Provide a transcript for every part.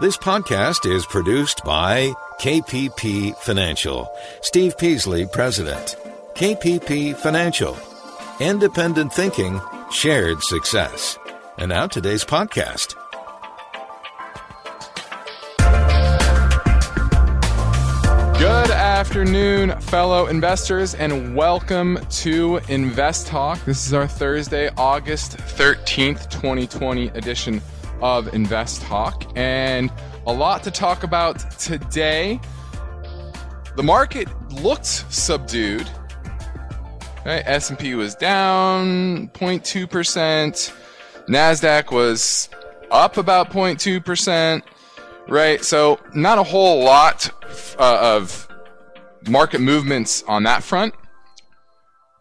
This podcast is produced by KPP Financial. Steve Peasley, President. KPP Financial. Independent thinking, shared success. And now today's podcast. Good afternoon, fellow investors, and welcome to Invest Talk. This is our Thursday, August 13th, 2020 edition of Invest Talk, and a lot to talk about today. The market looked subdued. Right? S&P was down 0.2%. Nasdaq was up about 0.2%. Right? So, not a whole lot uh, of market movements on that front.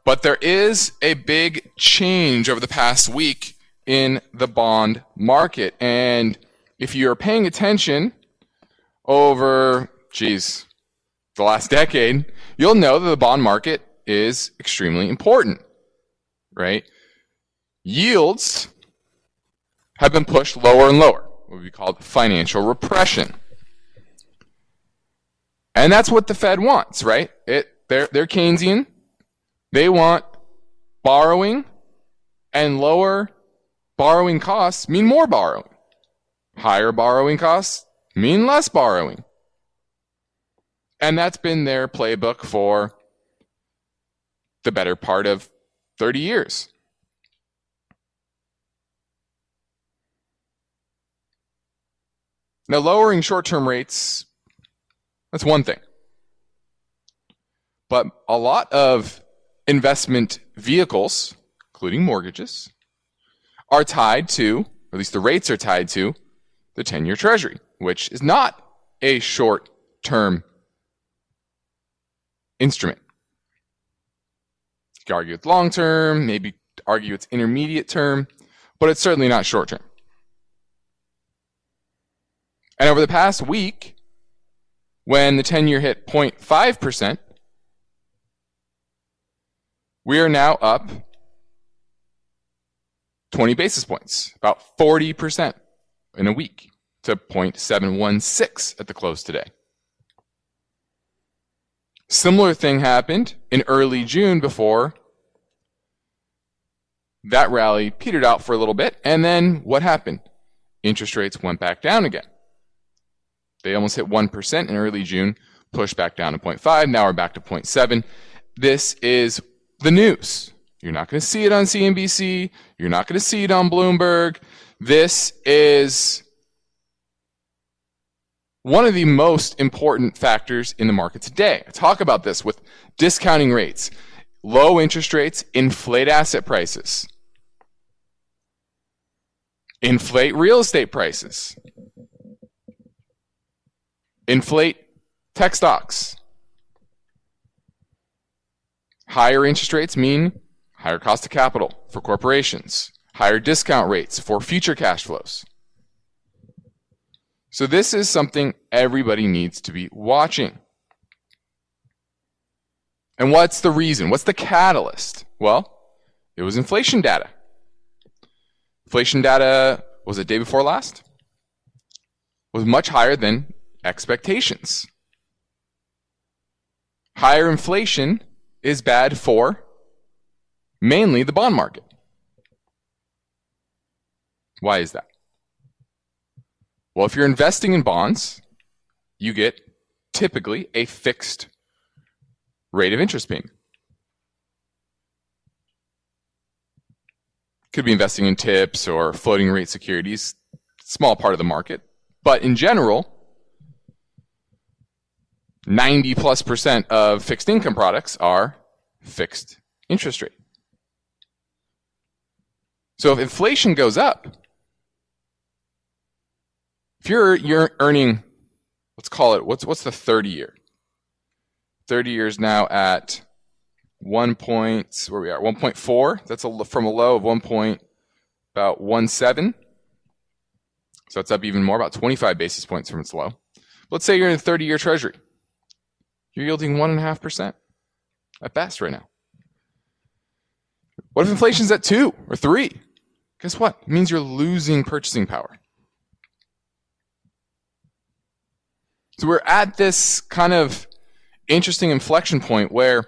But there is a big change over the past week in the bond market. And if you're paying attention over, geez, the last decade, you'll know that the bond market is extremely important, right? Yields have been pushed lower and lower, what we call financial repression. And that's what the Fed wants, right? It, they're, they're Keynesian. They want borrowing and lower borrowing costs mean more borrowing. Higher borrowing costs mean less borrowing. And that's been their playbook for the better part of 30 years. Now, lowering short term rates, that's one thing. But a lot of investment vehicles, including mortgages, are tied to, or at least the rates are tied to, the 10 year treasury, which is not a short term instrument. You can argue it's long term, maybe argue it's intermediate term, but it's certainly not short term. And over the past week, when the 10 year hit 0.5%, we are now up 20 basis points, about 40% in a week to 0.716 at the close today. Similar thing happened in early June before that rally petered out for a little bit. And then what happened? Interest rates went back down again. They almost hit 1% in early June, pushed back down to 0.5. Now we're back to 0.7. This is the news. You're not going to see it on CNBC. You're not going to see it on Bloomberg. This is one of the most important factors in the market today. I talk about this with discounting rates. Low interest rates inflate asset prices, inflate real estate prices, inflate tech stocks. Higher interest rates mean higher cost of capital for corporations, higher discount rates for future cash flows. So this is something everybody needs to be watching. And what's the reason? What's the catalyst? Well, it was inflation data. Inflation data was it day before last? Was much higher than expectations. Higher inflation is bad for mainly the bond market. Why is that? Well, if you're investing in bonds, you get typically a fixed rate of interest payment. Could be investing in tips or floating rate securities, small part of the market. But in general, 90 plus percent of fixed income products are fixed interest rate. So if inflation goes up, if you're you're earning, let's call it what's what's the 30 year? 30 years now at one point where we are 1.4. That's a, from a low of one point about one seven. So it's up even more, about 25 basis points from its low. Let's say you're in a 30 year treasury. You're yielding one and a half percent at best right now. What if inflation's at two or three? Guess what? It means you're losing purchasing power. So we're at this kind of interesting inflection point where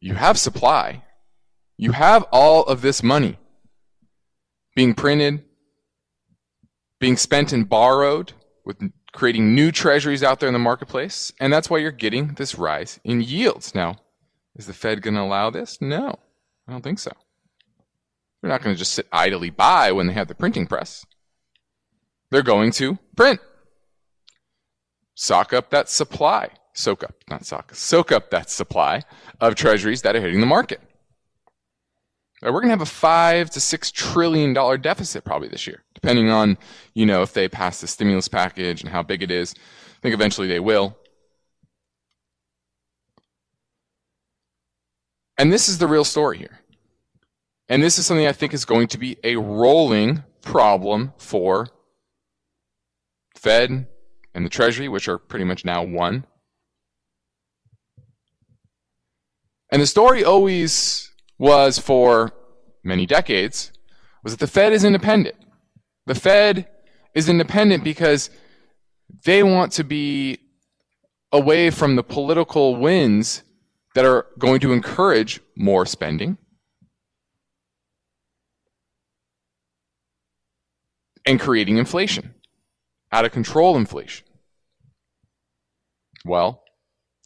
you have supply, you have all of this money being printed, being spent and borrowed with creating new treasuries out there in the marketplace. And that's why you're getting this rise in yields. Now, is the Fed going to allow this? No, I don't think so. They're not going to just sit idly by when they have the printing press. They're going to print. Sock up that supply. Soak up, not sock. Soak up that supply of treasuries that are hitting the market. We're going to have a five to six trillion dollar deficit probably this year, depending on, you know, if they pass the stimulus package and how big it is. I think eventually they will. And this is the real story here. And this is something I think is going to be a rolling problem for Fed and the Treasury, which are pretty much now one. And the story always was for many decades was that the Fed is independent. The Fed is independent because they want to be away from the political winds that are going to encourage more spending and creating inflation, out of control inflation. Well,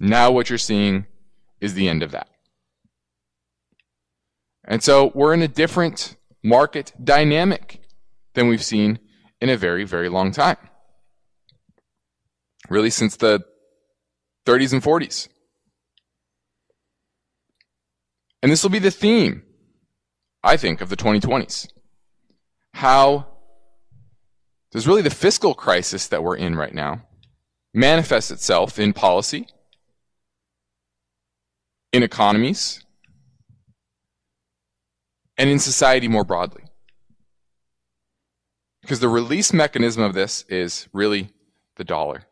now what you're seeing is the end of that. And so we're in a different market dynamic than we've seen in a very, very long time. Really, since the 30s and 40s. And this will be the theme, I think, of the 2020s. How does really the fiscal crisis that we're in right now manifests itself in policy, in economies, and in society more broadly. Because the release mechanism of this is really the dollar.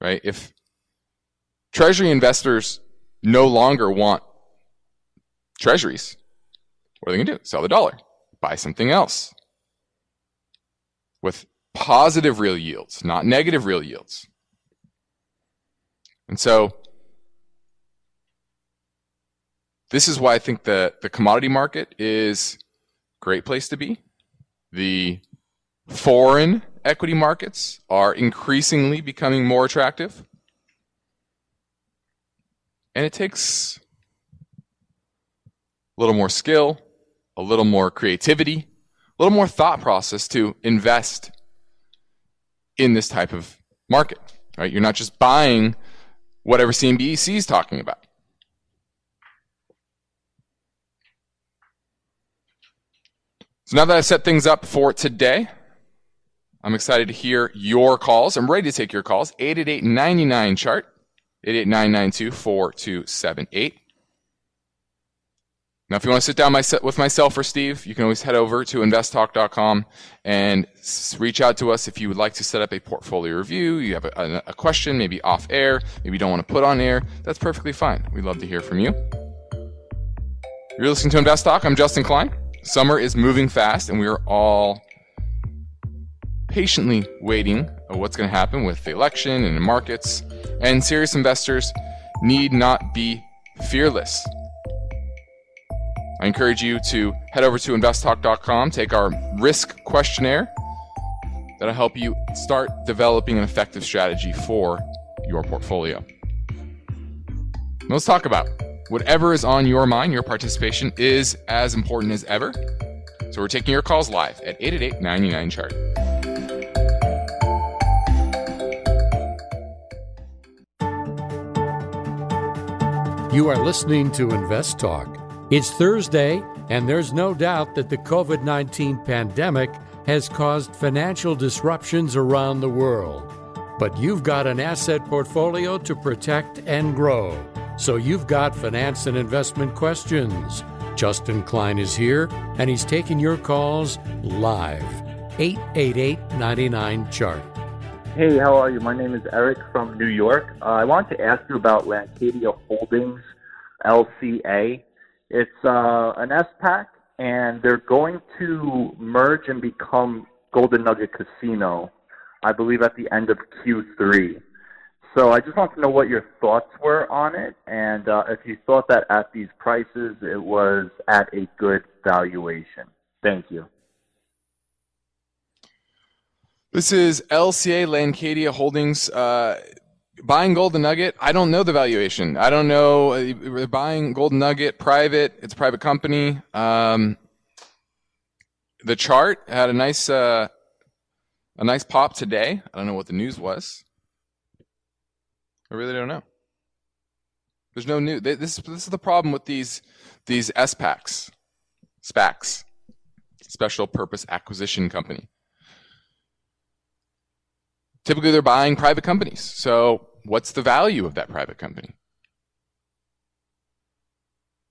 Right? If treasury investors no longer want treasuries, what are they going to do? Sell the dollar, buy something else with positive real yields, not negative real yields. And so this is why I think the, the commodity market is a great place to be. The foreign equity markets are increasingly becoming more attractive. And it takes a little more skill, a little more creativity, a little more thought process to invest in this type of market. Right? You're not just buying whatever CNBC is talking about. So now that I've set things up for today, I'm excited to hear your calls. I'm ready to take your calls. 888 chart, 888 4278. Now, if you want to sit down with myself or Steve, you can always head over to investtalk.com and reach out to us if you would like to set up a portfolio review. You have a, a question, maybe off air, maybe you don't want to put on air. That's perfectly fine. We'd love to hear from you. You're listening to Invest Talk. I'm Justin Klein. Summer is moving fast, and we are all patiently waiting what's going to happen with the election and the markets. And serious investors need not be fearless. I encourage you to head over to investtalk.com, take our risk questionnaire that'll help you start developing an effective strategy for your portfolio. let's talk about Whatever is on your mind, your participation is as important as ever. So we're taking your calls live at 888 99 chart. You are listening to Invest Talk. It's Thursday, and there's no doubt that the COVID 19 pandemic has caused financial disruptions around the world. But you've got an asset portfolio to protect and grow. So you've got finance and investment questions. Justin Klein is here and he's taking your calls live. 888 99 Chart. Hey, how are you? My name is Eric from New York. Uh, I wanted to ask you about Landcadia Holdings LCA. It's uh, an SPAC, and they're going to merge and become Golden Nugget Casino, I believe at the end of Q3. So I just want to know what your thoughts were on it, and uh, if you thought that at these prices it was at a good valuation. Thank you. This is LCA Landcadia Holdings. Uh, buying Golden Nugget, I don't know the valuation. I don't know. They're buying Golden Nugget private. It's a private company. Um, the chart had a nice, uh, a nice pop today. I don't know what the news was. I really don't know. There's no news. This, this is the problem with these, these SPACs, SPACs, Special Purpose Acquisition Company. Typically, they're buying private companies. So, what's the value of that private company?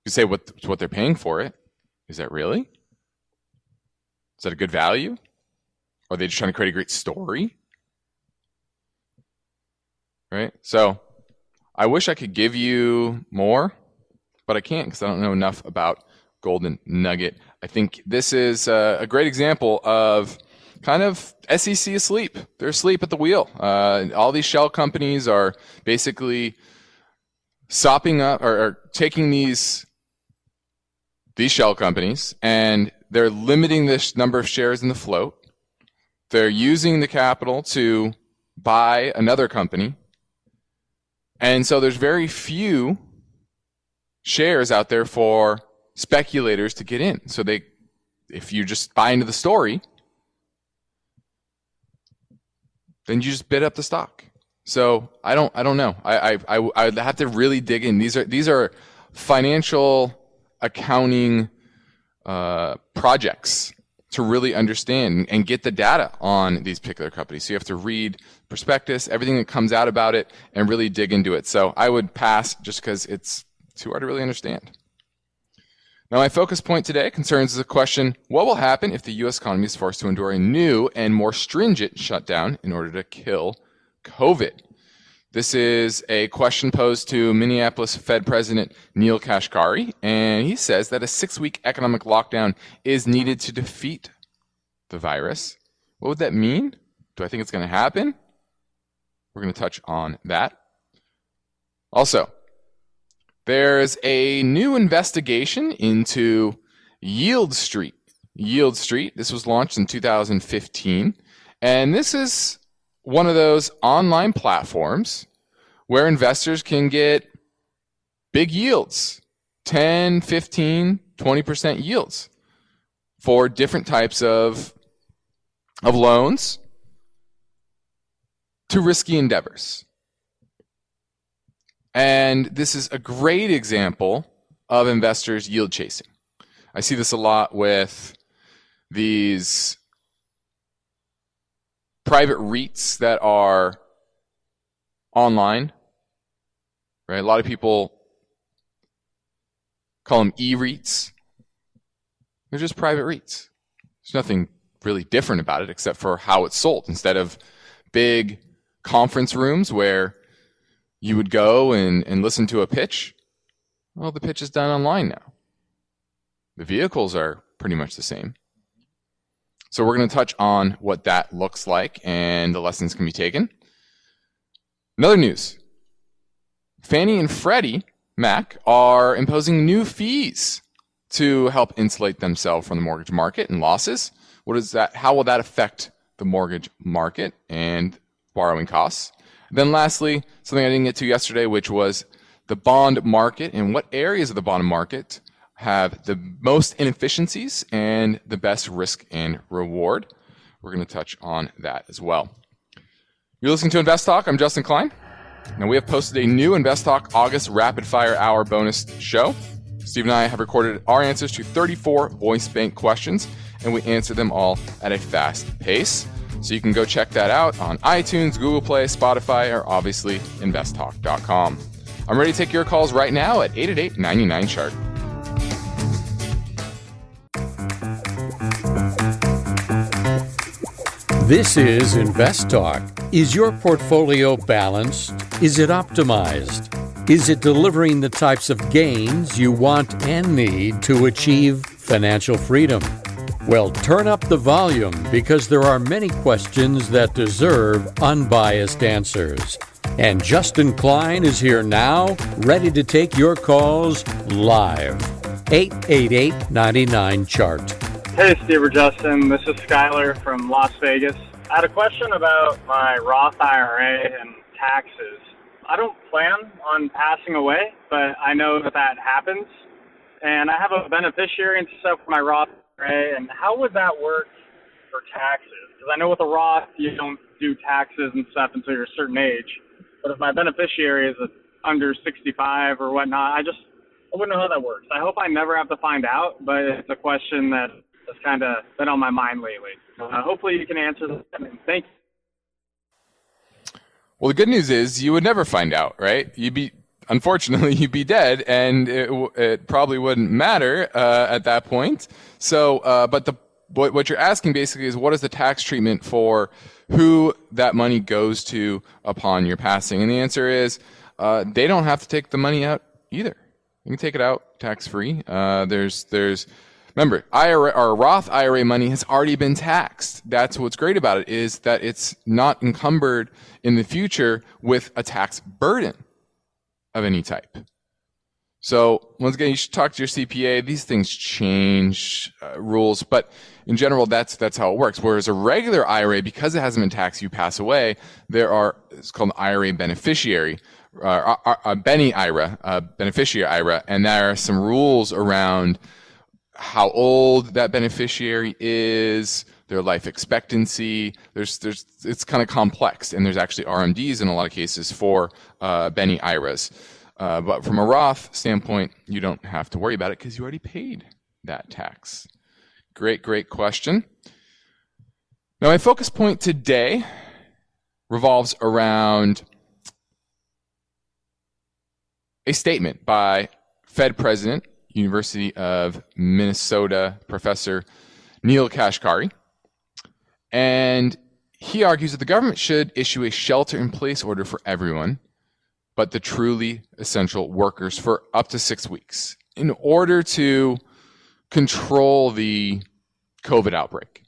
You say what what they're paying for it. Is that really? Is that a good value? Are they just trying to create a great story? Right? So, I wish I could give you more, but I can't because I don't know enough about Golden Nugget. I think this is a, a great example of kind of SEC asleep. They're asleep at the wheel. Uh, all these shell companies are basically sopping up or, or taking these these shell companies and they're limiting this number of shares in the float. They're using the capital to buy another company. And so there's very few shares out there for speculators to get in. So they, if you just buy into the story, then you just bid up the stock. So I don't, I don't know. I, I, I, I would have to really dig in. These are, these are financial accounting, uh, projects to really understand and get the data on these particular companies. So you have to read prospectus, everything that comes out about it and really dig into it. So I would pass just because it's too hard to really understand. Now, my focus point today concerns the question what will happen if the U.S. economy is forced to endure a new and more stringent shutdown in order to kill COVID? This is a question posed to Minneapolis Fed President Neel Kashkari, and he says that a six week economic lockdown is needed to defeat the virus. What would that mean? Do I think it's going to happen? We're going to touch on that. Also, there's a new investigation into Yieldstreet. Yield Street, this was launched in 2015. And this is one of those online platforms where investors can get big yields 10, 15, 20% yields for different types of, of loans to risky endeavors. And this is a great example of investors yield chasing. I see this a lot with these private REITs that are online. Right? A lot of people call them e-REITs. They're just private REITs. There's nothing really different about it except for how it's sold. Instead of big conference rooms where you would go and, and listen to a pitch. Well, the pitch is done online now. The vehicles are pretty much the same. So we're going to touch on what that looks like and the lessons can be taken. Another news. Fannie and Freddie Mac are imposing new fees to help insulate themselves from the mortgage market and losses. What is that? How will that affect the mortgage market and borrowing costs? Then lastly, something I didn't get to yesterday, which was the bond market and what areas of the bond market have the most inefficiencies and the best risk and reward. We're going to touch on that as well. You're listening to Invest Talk. I'm Justin Klein. Now we have posted a new Invest Talk August Rapid Fire Hour bonus show. Steve and I have recorded our answers to 34 voice bank questions, and we answer them all at a fast pace. So you can go check that out on iTunes, Google Play, Spotify, or obviously investtalk.com. I'm ready to take your calls right now at 888 99 Chart. This is Invest Talk. Is your portfolio balanced? Is it optimized? Is it delivering the types of gains you want and need to achieve financial freedom? Well, turn up the volume because there are many questions that deserve unbiased answers. And Justin Klein is here now, ready to take your calls live. 888 99 Chart. Hey, Steve or Justin. This is Skyler from Las Vegas. I had a question about my Roth IRA and taxes. I don't plan on passing away, but I know that that happens. And I have a beneficiary and stuff for my Roth IRA. And how would that work for taxes? Because I know with a Roth, you don't do taxes and stuff until you're a certain age. But if my beneficiary is under 65 or whatnot, I just I wouldn't know how that works. I hope I never have to find out, but it's a question that has kind of been on my mind lately. Uh, hopefully, you can answer that. Thank you. Well, the good news is you would never find out, right? You'd be, unfortunately, you'd be dead, and it, it probably wouldn't matter uh, at that point. So, uh, but the what, what you're asking basically is what is the tax treatment for who that money goes to upon your passing? And the answer is uh, they don't have to take the money out either. You can take it out tax free. Uh, there's there's remember IRA or Roth IRA money has already been taxed. That's what's great about it is that it's not encumbered in the future with a tax burden of any type. So once again, you should talk to your CPA. These things change uh, rules, but in general, that's that's how it works. Whereas a regular IRA, because it hasn't been taxed, you pass away. There are it's called an IRA beneficiary, uh, uh Benny IRA, uh, beneficiary IRA, and there are some rules around how old that beneficiary is, their life expectancy. There's there's it's kind of complex, and there's actually RMDs in a lot of cases for uh, Benny IRAs. Uh, but from a Roth standpoint, you don't have to worry about it because you already paid that tax. Great, great question. Now, my focus point today revolves around a statement by Fed President, University of Minnesota Professor Neel Kashkari. And he argues that the government should issue a shelter in place order for everyone but the truly essential workers for up to six weeks in order to control the COVID outbreak.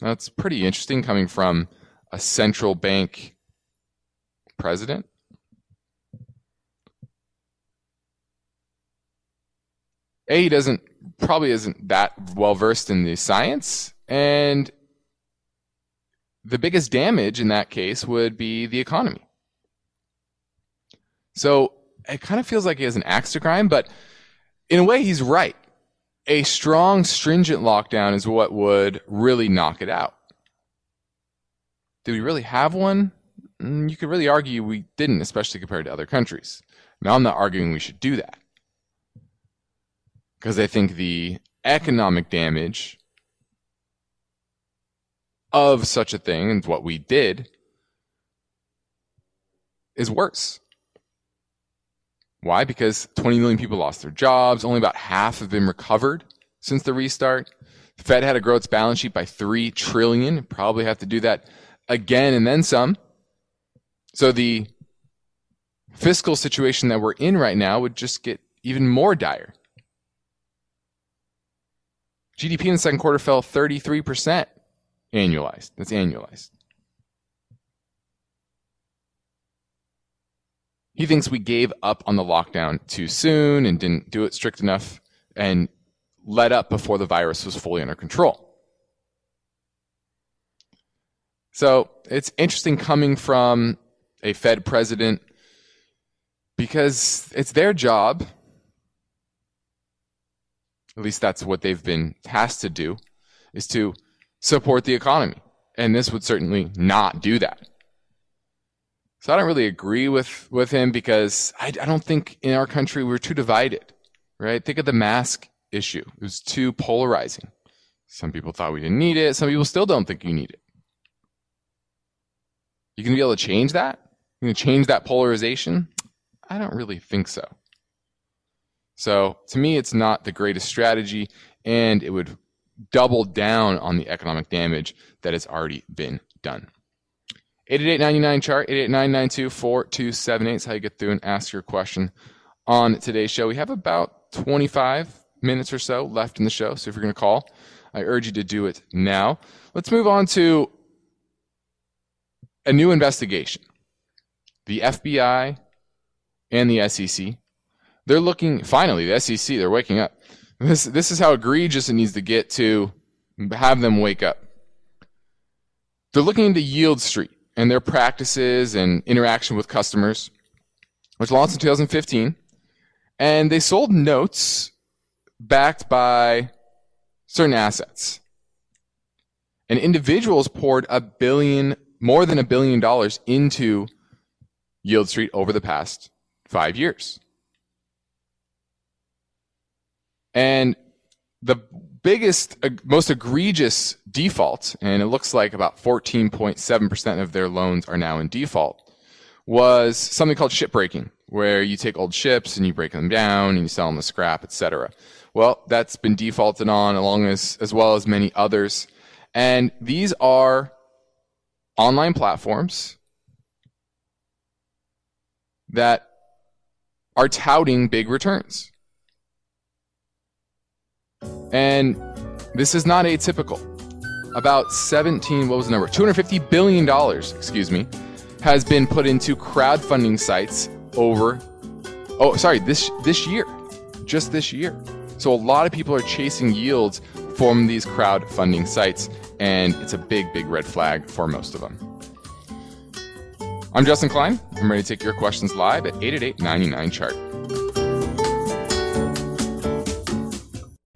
That's pretty interesting coming from a central bank president. A, he doesn't probably isn't that well versed in the science, and the biggest damage in that case would be the economy. So it kind of feels like he has an axe to grind, but in a way, he's right. A strong, stringent lockdown is what would really knock it out. Do we really have one? Mm, you could really argue we didn't, especially compared to other countries. Now, I'm not arguing we should do that. Because I think the economic damage of such a thing and what we did is worse. Why? Because 20 million people lost their jobs. Only about half have been recovered since the restart. The Fed had to grow its balance sheet by 3 trillion. Probably have to do that again and then some. So the fiscal situation that we're in right now would just get even more dire. GDP in the second quarter fell 33% annualized. That's annualized. He thinks we gave up on the lockdown too soon and didn't do it strict enough and let up before the virus was fully under control. So it's interesting coming from a Fed president because it's their job, at least that's what they've been tasked to do, is to support the economy. And this would certainly not do that. So I don't really agree with, with him because I, I don't think in our country we're too divided, right? Think of the mask issue. It was too polarizing. Some people thought we didn't need it. Some people still don't think you need it. You can be able to change that? You can change that polarization? I don't really think so. So to me, it's not the greatest strategy, and it would double down on the economic damage that has already been done. 8899 chart, 889924278 is how you get through and ask your question on today's show. We have about 25 minutes or so left in the show. So if you're going to call, I urge you to do it now. Let's move on to a new investigation. The FBI and the SEC, they're looking, finally, the SEC, they're waking up. This, this is how egregious it needs to get to have them wake up. They're looking into Yieldstreet and their practices and interaction with customers, which launched in 2015. And they sold notes backed by certain assets. And individuals poured a billion, more than a billion dollars into Yieldstreet over the past five years. And the biggest, uh, most egregious default, and it looks like about 14.7% of their loans are now in default, was something called shipbreaking, where you take old ships and you break them down and you sell them as scrap, etc. Well, that's been defaulted on along as, as well as many others. And these are online platforms that are touting big returns. And this is not atypical. About 17, what was the number? $250 billion, excuse me, has been put into crowdfunding sites over, oh, sorry, this, this year, just this year. So a lot of people are chasing yields from these crowdfunding sites, and it's a big, big red flag for most of them. I'm Justin Klein. I'm ready to take your questions live at 888 99 chart.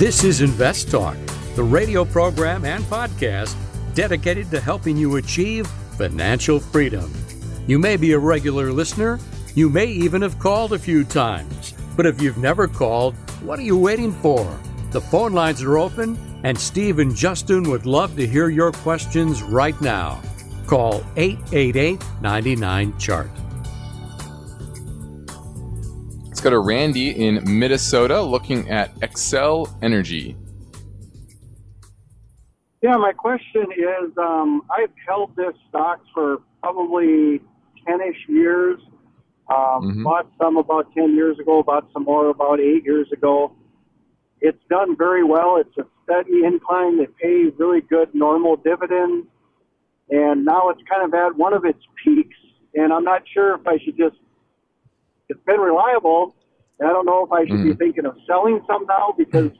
This is Invest Talk, the radio program and podcast dedicated to helping you achieve financial freedom. You may be a regular listener, you may even have called a few times, but if you've never called, what are you waiting for? The phone lines are open, and Steve and Justin would love to hear your questions right now. Call 888 99 Chart. Let's go to Randy in Minnesota looking at Xcel Energy. Yeah, my question is um, I've held this stock for probably 10 ish years. Um, mm-hmm. Bought some about 10 years ago, bought some more about eight years ago. It's done very well. It's a steady incline. They pay really good normal dividends. And now it's kind of at one of its peaks. And I'm not sure if I should just, it's been reliable. And I don't know if I should mm-hmm. be thinking of selling some now because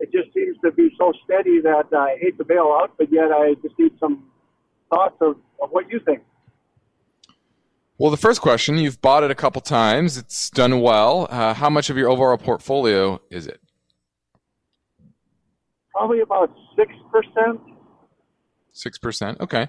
it just seems to be so steady that I hate to bail out, but yet I just need some thoughts of, of what you think. Well, the first question you've bought it a couple times, it's done well. Uh, how much of your overall portfolio is it? Probably about 6%. 6%, okay.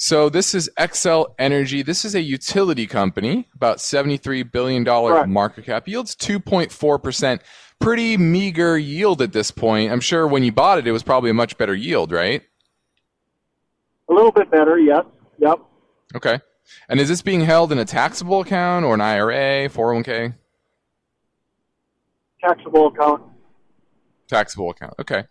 So this is Xcel Energy. This is a utility company, about $73 billion market cap. Yields 2.4%. Pretty meager yield at this point. I'm sure when you bought it, it was probably a much better yield, right? A little bit better, yes. Yep. Okay. And is this being held in a taxable account or an IRA, 401k? Taxable account. Taxable account. Okay.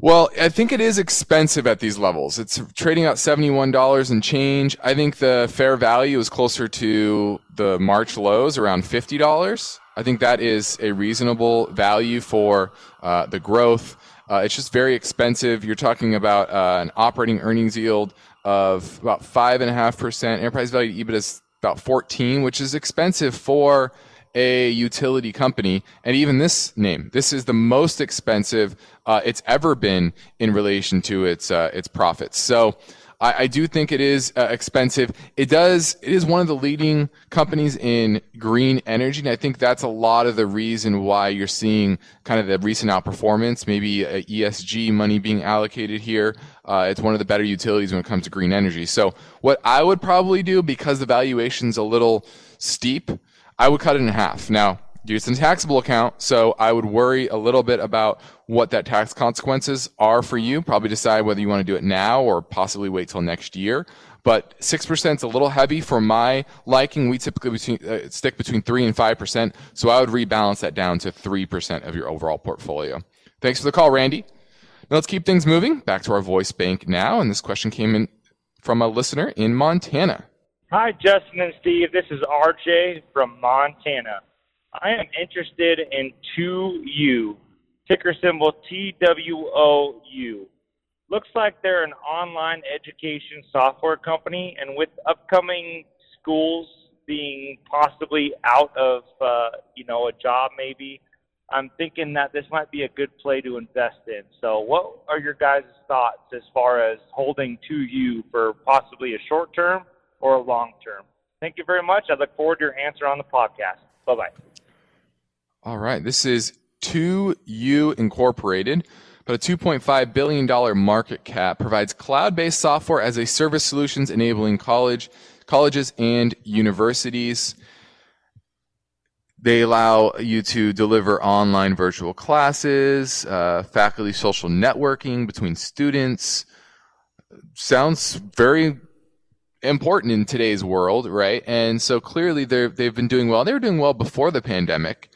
Well, I think it is expensive at these levels. It's trading out $71 and change. I think the fair value is closer to the March lows, around $50. I think that is a reasonable value for uh, the growth. Uh, it's just very expensive. You're talking about uh, an operating earnings yield of about 5.5%. Enterprise value to EBITDA is about 14, which is expensive for a utility company. And even this name, this is the most expensive uh, it's ever been in relation to its uh, its profits. So. I, I do think it is uh, expensive. It does. It is one of the leading companies in green energy, and I think that's a lot of the reason why you're seeing kind of the recent outperformance. Maybe ESG money being allocated here. Uh, it's one of the better utilities when it comes to green energy. So what I would probably do, because the valuation's a little steep, I would cut it in half. Now, it's a taxable account, so I would worry a little bit about what that tax consequences are for you. Probably decide whether you want to do it now or possibly wait till next year. But 6% is a little heavy for my liking. We typically between, uh, stick between 3 and 5%, so I would rebalance that down to 3% of your overall portfolio. Thanks for the call, Randy. Now let's keep things moving. Back to our voice bank now, and this question came in from a listener in Montana. Hi, Justin and Steve. This is RJ from Montana. I am interested in 2U, ticker symbol TWOU. Looks like they're an online education software company, and with upcoming schools being possibly out of, uh, you know, a job maybe, I'm thinking that this might be a good play to invest in. So, what are your guys' thoughts as far as holding 2U for possibly a short term or long term? Thank you very much. I look forward to your answer on the podcast. Bye bye. All right. This is 2U Incorporated, but a $2.5 billion market cap provides cloud based software as a service solutions enabling college, colleges and universities. They allow you to deliver online virtual classes, uh, faculty social networking between students. Sounds very important in today's world, right? And so clearly they they've been doing well. They were doing well before the pandemic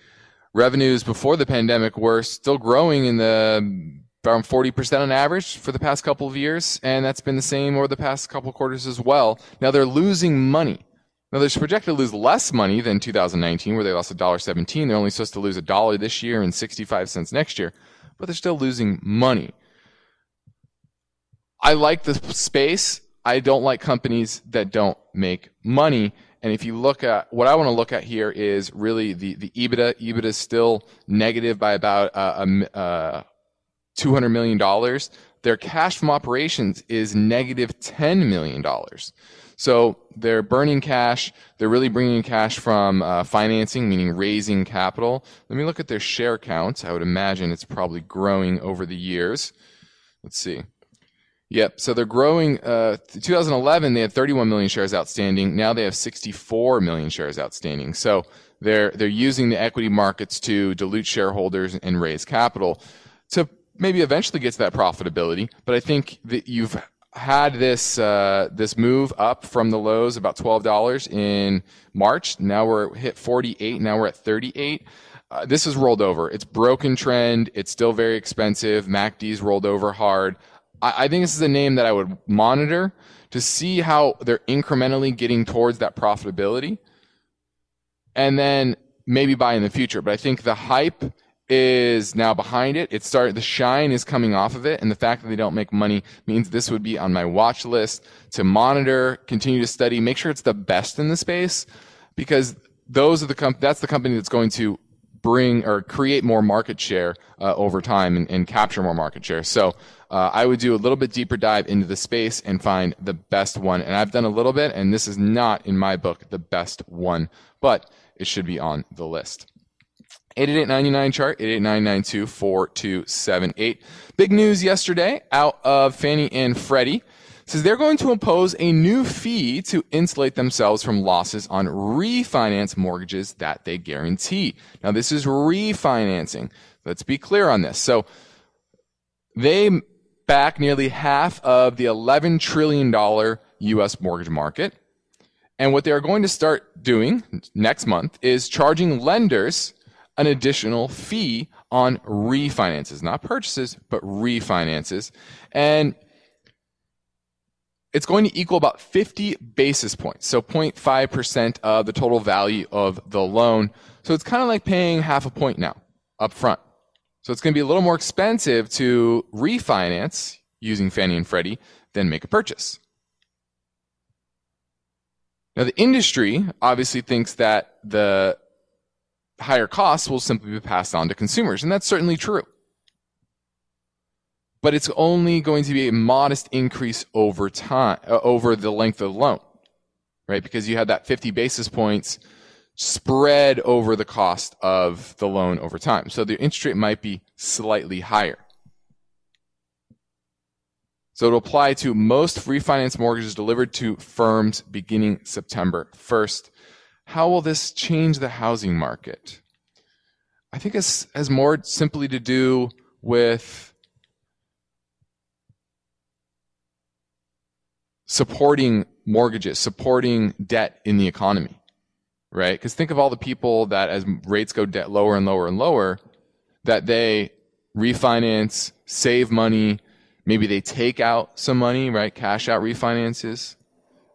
revenues before the pandemic were still growing in the around 40% on average for the past couple of years, and that's been the same over the past couple quarters as well. Now they're losing money. Now they're projected to lose less money than 2019, where they lost $1.17. They're only supposed to lose a dollar this year and 65 cents next year, but they're still losing money. I like the space. I don't like companies that don't make money. And if you look at what I want to look at here is really the, the EBITDA. EBITDA is still negative by about uh, uh, $200 million. Their cash from operations is negative $10 million. So they're burning cash. They're really bringing cash from uh, financing, meaning raising capital. Let me look at their share count. I would imagine it's probably growing over the years. Let's see. Yep. So they're growing. Uh, 2011, they had 31 million shares outstanding. Now they have 64 million shares outstanding. So they're they're using the equity markets to dilute shareholders and raise capital to maybe eventually get to that profitability. But I think that you've had this uh, this move up from the lows about twelve dollars in March. Now we're hit forty eight. Now we're at thirty eight. Uh, this has rolled over. It's broken trend. It's still very expensive. MACD's rolled over hard. I, I think this is a name that I would monitor to see how they're incrementally getting towards that profitability, and then maybe buy in the future. But I think the hype is now behind it. It started, the shine is coming off of it. And the fact that they don't make money means this would be on my watch list to monitor, continue to study, make sure it's the best in the space because those are the comp- that's the company that's going to bring or create more market share uh, over time and, and, capture more market share. So uh, I would do a little bit deeper dive into the space and find the best one. And I've done a little bit, and this is not in my book the best one, but it should be on the list. 888-99 chart 889924278 big news yesterday out of fannie and freddie. Says they're going to impose a new fee to insulate themselves from losses on refinance mortgages that they guarantee. Now this is refinancing. Let's be clear on this. So they back nearly half of the 11 trillion dollar us mortgage market and what they are going to start doing next month is charging lenders an additional fee on refinances, not purchases, but refinances. And it's going to equal about 50 basis points. So 0.5% of the total value of the loan. So it's kind of like paying half a point now up front. So it's going to be a little more expensive to refinance using Fannie and Freddie than make a purchase. Now the industry obviously thinks that the higher costs will simply be passed on to consumers. And that's certainly true. But it's only going to be a modest increase over time, uh, over the length of the loan, right? Because you have that 50 basis points spread over the cost of the loan over time. So the interest rate might be slightly higher. So it'll apply to most refinance mortgages delivered to firms beginning September 1st. How will this change the housing market? I think it has more simply to do with supporting mortgages, supporting debt in the economy, right? Because think of all the people that as rates go lower and lower and lower, that they refinance, save money, maybe they take out some money, right? Cash out refinances,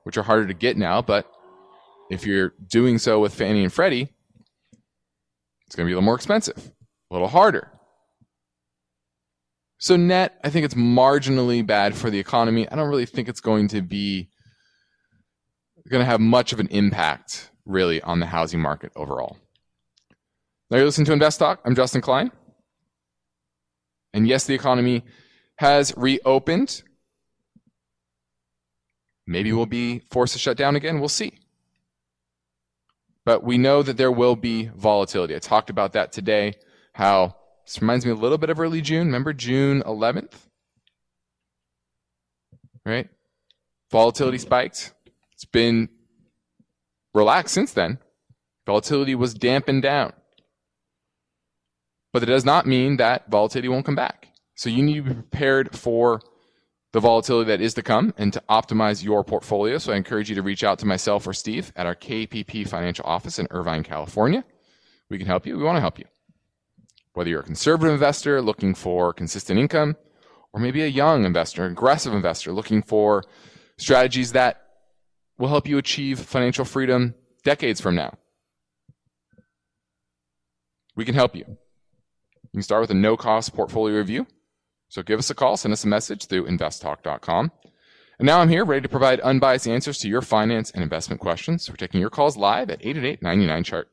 which are harder to get now, but if you're doing so with Fannie and Freddie, it's going to be a little more expensive, a little harder. So net, I think it's marginally bad for the economy. I don't really think it's going to be going to have much of an impact really on the housing market overall. Now you're listening to Invest Talk. I'm Justin Klein. And yes, the economy has reopened. Maybe we'll be forced to shut down again. We'll see but we know that there will be volatility. I talked about that today, how this reminds me a little bit of early June. Remember June 11th? Right? Volatility spiked. It's been relaxed since then. Volatility was dampened down. But it does not mean that volatility won't come back. So you need to be prepared for the volatility that is to come and to optimize your portfolio. So I encourage you to reach out to myself or Steve at our KPP financial office in Irvine, California. We can help you. We want to help you. Whether you're a conservative investor looking for consistent income, or maybe a young investor, aggressive investor looking for strategies that will help you achieve financial freedom decades from now. We can help you. You can start with a no cost portfolio review. So give us a call, send us a message through investtalk.com. And now I'm here ready to provide unbiased answers to your finance and investment questions. We're taking your calls live at 888 chart.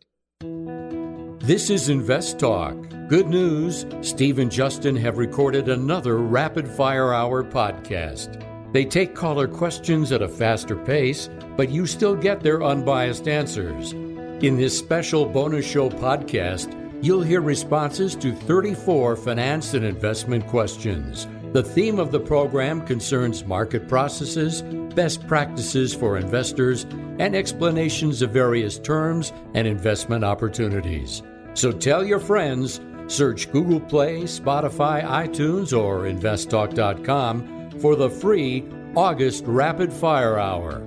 This is Invest Talk. Good news Steve and Justin have recorded another Rapid Fire Hour podcast. They take caller questions at a faster pace, but you still get their unbiased answers. In this special bonus show podcast, you'll hear responses to 34 finance and investment questions. The theme of the program concerns market processes, best practices for investors, and explanations of various terms and investment opportunities. So tell your friends, search Google Play, Spotify, iTunes, or investtalk.com for the free August Rapid Fire Hour.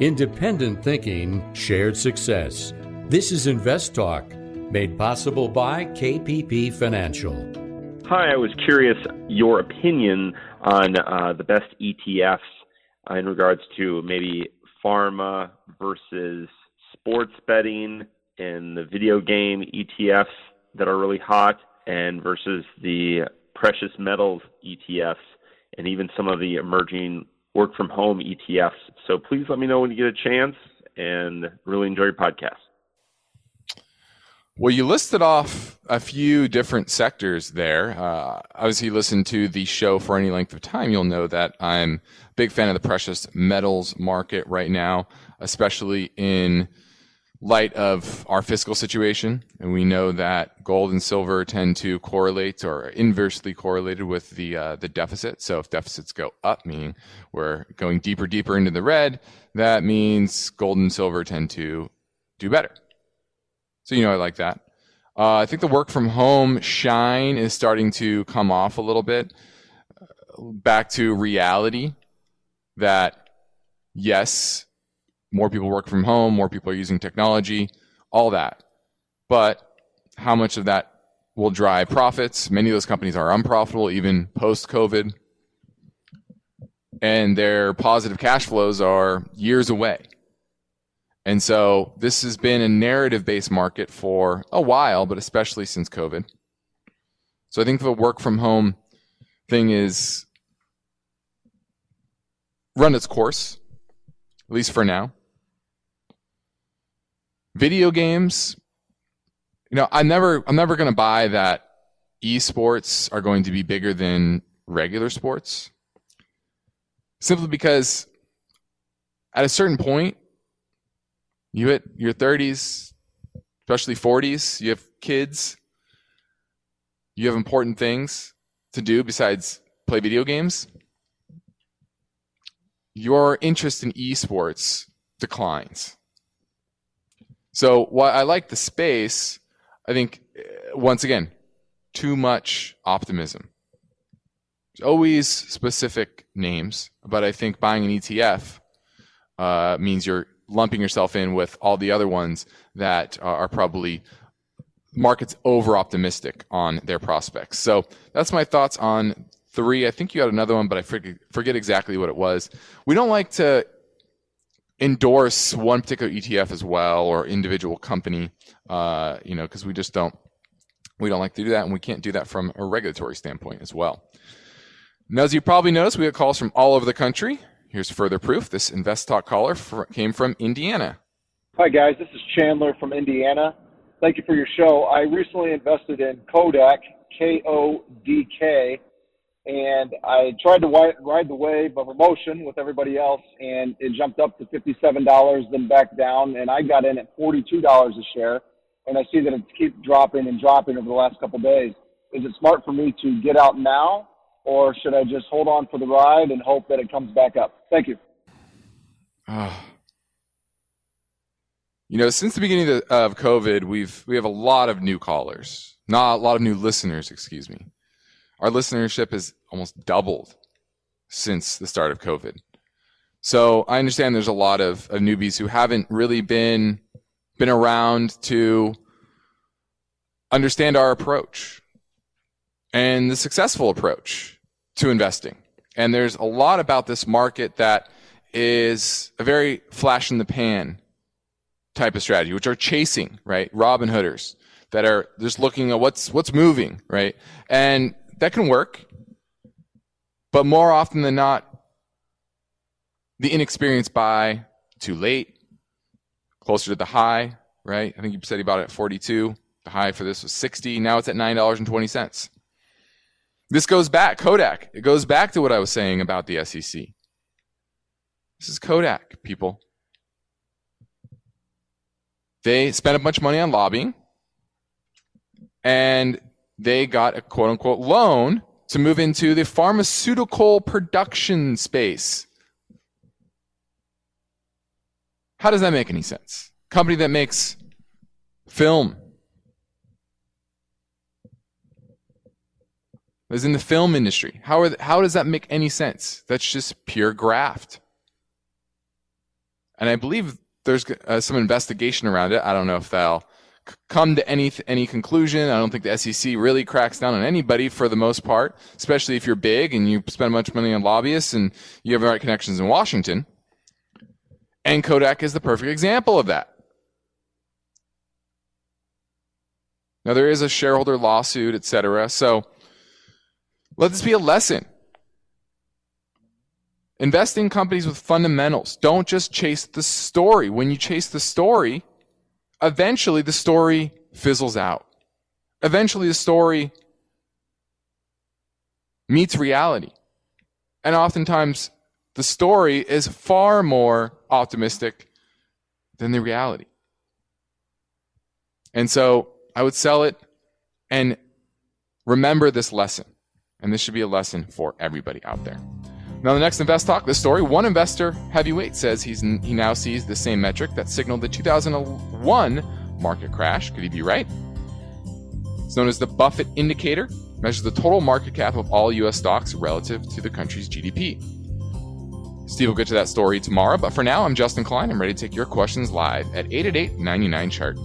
Independent thinking, shared success. This is Invest Talk, made possible by KPP Financial. Hi, I was curious your opinion on uh, the best ETFs uh, in regards to maybe pharma versus sports betting and the video game ETFs that are really hot, and versus the precious metals ETFs and even some of the emerging work from home ETFs. So please let me know when you get a chance and really enjoy your podcast. Well, you listed off a few different sectors there. Uh, obviously, you listen to the show for any length of time, you'll know that I'm a big fan of the precious metals market right now, especially in light of our fiscal situation. And we know that gold and silver tend to correlate or inversely correlated with the uh, the deficit. So if deficits go up, meaning we're going deeper, deeper into the red, that means gold and silver tend to do better. So, you know, I like that. Uh, I think the work from home shine is starting to come off a little bit. Back to reality that, yes, more people work from home, more people are using technology, all that. But how much of that will drive profits? Many of those companies are unprofitable even post COVID. And their positive cash flows are years away. And so this has been a narrative based market for a while, but especially since COVID. So I think the work from home thing is run its course, at least for now. Video games, you know, I'm never I'm never going to buy that esports are going to be bigger than regular sports. Simply because at a certain point you hit your 30s, especially 40s, you have kids, you have important things to do besides play video games. Your interest in esports declines. So while I like the space, I think uh, once again, too much optimism. Always specific names, but I think buying an ETF uh, means you're lumping yourself in with all the other ones that are probably markets over optimistic on their prospects. So that's my thoughts on three. I think you had another one, but I forget exactly what it was. We don't like to endorse one particular ETF as well or individual company, uh, you know, because we just don't we don't like to do that, and we can't do that from a regulatory standpoint as well. Now, as you probably noticed, we get calls from all over the country. Here's further proof. This Invest Talk caller came from Indiana. Hi, guys. This is Chandler from Indiana. Thank you for your show. I recently invested in Kodak, K O D K, and I tried to ride the wave of emotion with everybody else, and it jumped up to $57, then back down, and I got in at $42 a share. And I see that it keeps dropping and dropping over the last couple days. Is it smart for me to get out now or should I just hold on for the ride and hope that it comes back up? Thank you. Oh. You know, since the beginning of COVID, we've we have a lot of new callers, not a lot of new listeners. Excuse me. Our listenership has almost doubled since the start of COVID. So I understand there's a lot of, of newbies who haven't really been been around to understand our approach and the successful approach to investing. And there's a lot about this market that is a very flash in the pan type of strategy, which are chasing, right? Robin Hooders that are just looking at what's, what's moving, right? And that can work. But more often than not, the inexperienced buy too late, closer to the high, right? I think you said you bought it at 42. The high for this was 60. Now it's at $9.20. This goes back, Kodak. It goes back to what I was saying about the SEC. This is Kodak, people. They spent a bunch of money on lobbying and they got a quote unquote loan to move into the pharmaceutical production space. How does that make any sense? Company that makes film is in the film industry. How are how does that make any sense? That's just pure graft. And I believe there's uh, some investigation around it. I don't know if they'll come to any any conclusion. I don't think the SEC really cracks down on anybody for the most part, especially if you're big and you spend much money on lobbyists and you have the right connections in Washington. And Kodak is the perfect example of that. Now there is a shareholder lawsuit, etc. So let this be a lesson. Invest in companies with fundamentals. Don't just chase the story. When you chase the story, eventually the story fizzles out. Eventually the story meets reality. And oftentimes the story is far more optimistic than the reality. And so I would sell it and remember this lesson. And this should be a lesson for everybody out there. Now, the next Invest Talk, this story, one investor heavyweight says he's he now sees the same metric that signaled the 2001 market crash. Could he be right? It's known as the Buffett Indicator, measures the total market cap of all U.S. stocks relative to the country's GDP. Steve will get to that story tomorrow, but for now, I'm Justin Klein. I'm ready to take your questions live at 888 99 chart.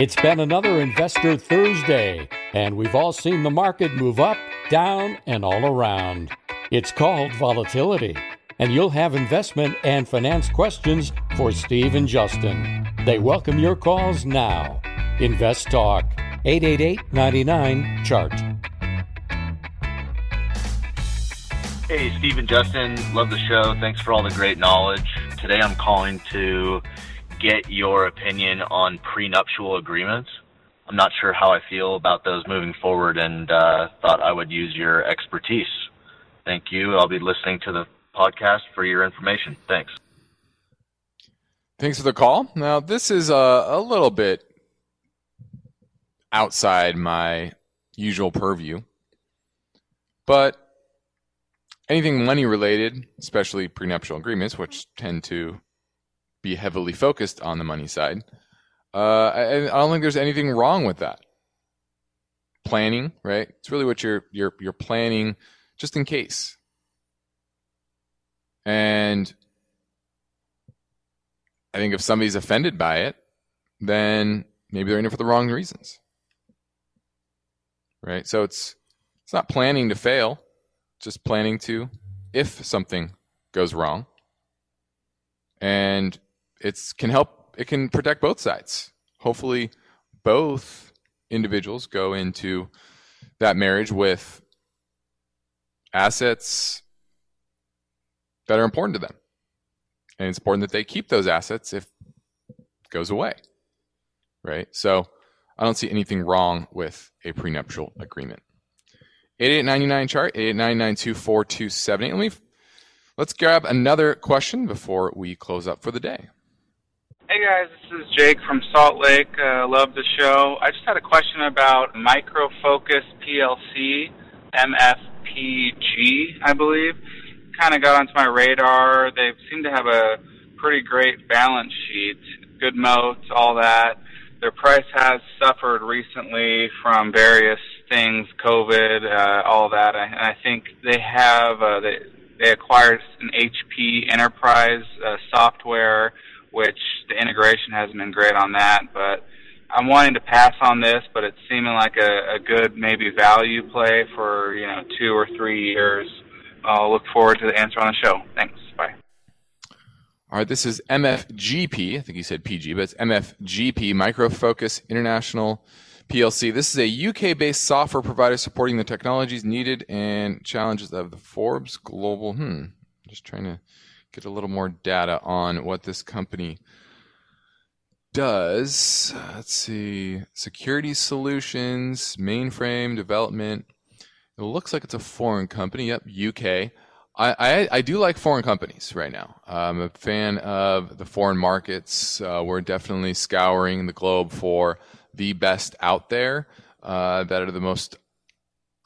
It's been another Investor Thursday, and we've all seen the market move up, down, and all around. It's called volatility, and you'll have investment and finance questions for Steve and Justin. They welcome your calls now. Invest Talk, 888 99 Chart. Hey, Steve and Justin, love the show. Thanks for all the great knowledge. Today I'm calling to get your opinion on prenuptial agreements. I'm not sure how I feel about those moving forward and uh, thought I would use your expertise. Thank you. I'll be listening to the podcast for your information. Thanks. Thanks for the call. Now, this is a, a little bit outside my usual purview, but anything money related, especially prenuptial agreements, which tend to be heavily focused on the money side. Uh, I, I don't think there's anything wrong with that. Planning, right? It's really what you're you're you're planning just in case. And I think if somebody's offended by it, then maybe they're in it for the wrong reasons. Right? So it's it's not planning to fail, just planning to if something goes wrong. And it can help it can protect both sides. Hopefully both individuals go into that marriage with assets that are important to them. And it's important that they keep those assets if it goes away right? So i don't see anything wrong with a prenuptial agreement. 8899 chart 88992427 let me let's grab another question before we close up for the day Hey guys, this is Jake from Salt Lake. Uh, love the show. I just had a question about Micro Focus PLC, MFPG, I believe. Kind of got onto my radar. They seem to have a pretty great balance sheet, good moats, all that. Their price has suffered recently from various things, COVID, uh, all that. I, I think they have uh, they they acquired an HP Enterprise uh, software which the integration hasn't been great on that. But I'm wanting to pass on this, but it's seeming like a, a good maybe value play for you know two or three years. I'll look forward to the answer on the show. Thanks. Bye. All right, this is MFGP. I think you said PG, but it's MFGP, Micro Focus International PLC. This is a UK based software provider supporting the technologies needed and challenges of the Forbes Global. Hmm, just trying to get a little more data on what this company does. Let's see. Security solutions, mainframe development. It looks like it's a foreign company. Yep, UK. I, I, I, do like foreign companies right now. I'm a fan of the foreign markets. Uh, we're definitely scouring the globe for the best out there uh, that are the most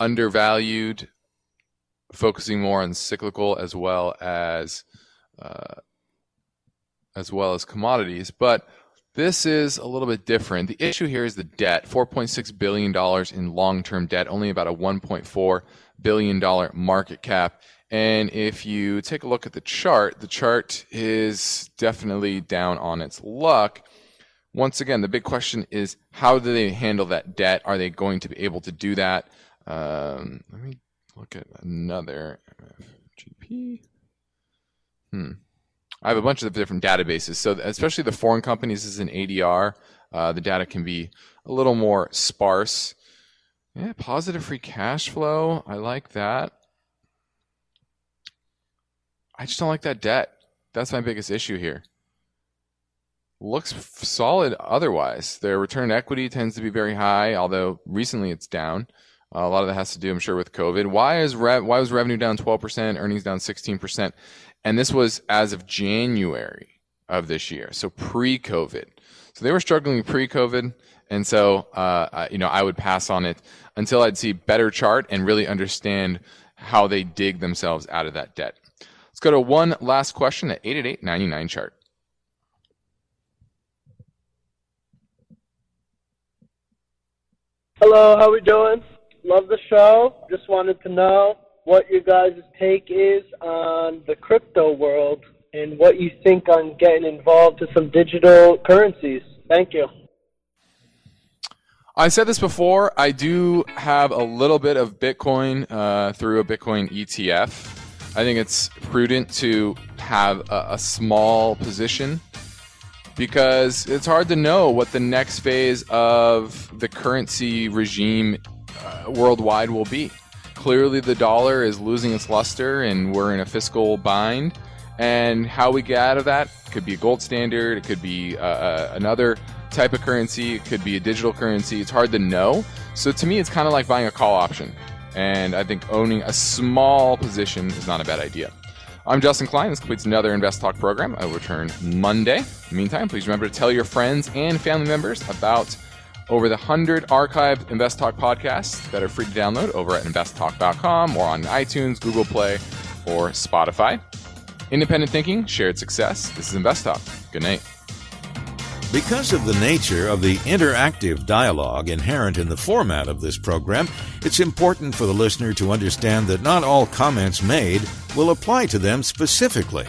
undervalued, focusing more on cyclical as well as uh, as well as commodities. But this is a little bit different. The issue here is the debt $4.6 billion in long term debt, only about a $1.4 billion market cap. And if you take a look at the chart, the chart is definitely down on its luck. Once again, the big question is how do they handle that debt? Are they going to be able to do that? Um, let me look at another GP. Hmm. I have a bunch of different databases. So especially the foreign companies is an ADR. Uh, the data can be a little more sparse. Yeah, positive free cash flow. I like that. I just don't like that debt. That's my biggest issue here. Looks solid otherwise. Their return equity tends to be very high, although recently it's down. Uh, a lot of that has to do, I'm sure, with COVID. Why is rev- why was revenue down 12%, earnings down 16%? And this was as of January of this year, so pre-COVID. So they were struggling pre-COVID, and so uh, you know I would pass on it until I'd see better chart and really understand how they dig themselves out of that debt. Let's go to one last question at 888 chart. Hello, how are we doing? Love the show. Just wanted to know what your guys' take is on the crypto world and what you think on getting involved to some digital currencies. Thank you. I said this before. I do have a little bit of Bitcoin uh, through a Bitcoin ETF. I think it's prudent to have a, a small position because it's hard to know what the next phase of the currency regime uh, worldwide will be clearly the dollar is losing its luster and we're in a fiscal bind. And how we get out of that could be a gold standard, it could be uh, uh, another type of currency, it could be a digital currency. It's hard to know. So to me, it's kind of like buying a call option. And I think owning a small position is not a bad idea. I'm Justin Klein. This completes another Invest Talk program. I will return Monday. In the meantime, please remember to tell your friends and family members about over the 100 archived Invest Talk podcasts that are free to download over at investtalk.com or on iTunes, Google Play, or Spotify. Independent thinking, shared success. This is Invest Talk. Good night. Because of the nature of the interactive dialogue inherent in the format of this program, it's important for the listener to understand that not all comments made will apply to them specifically.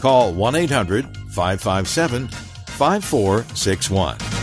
Call 1 800 557 5461.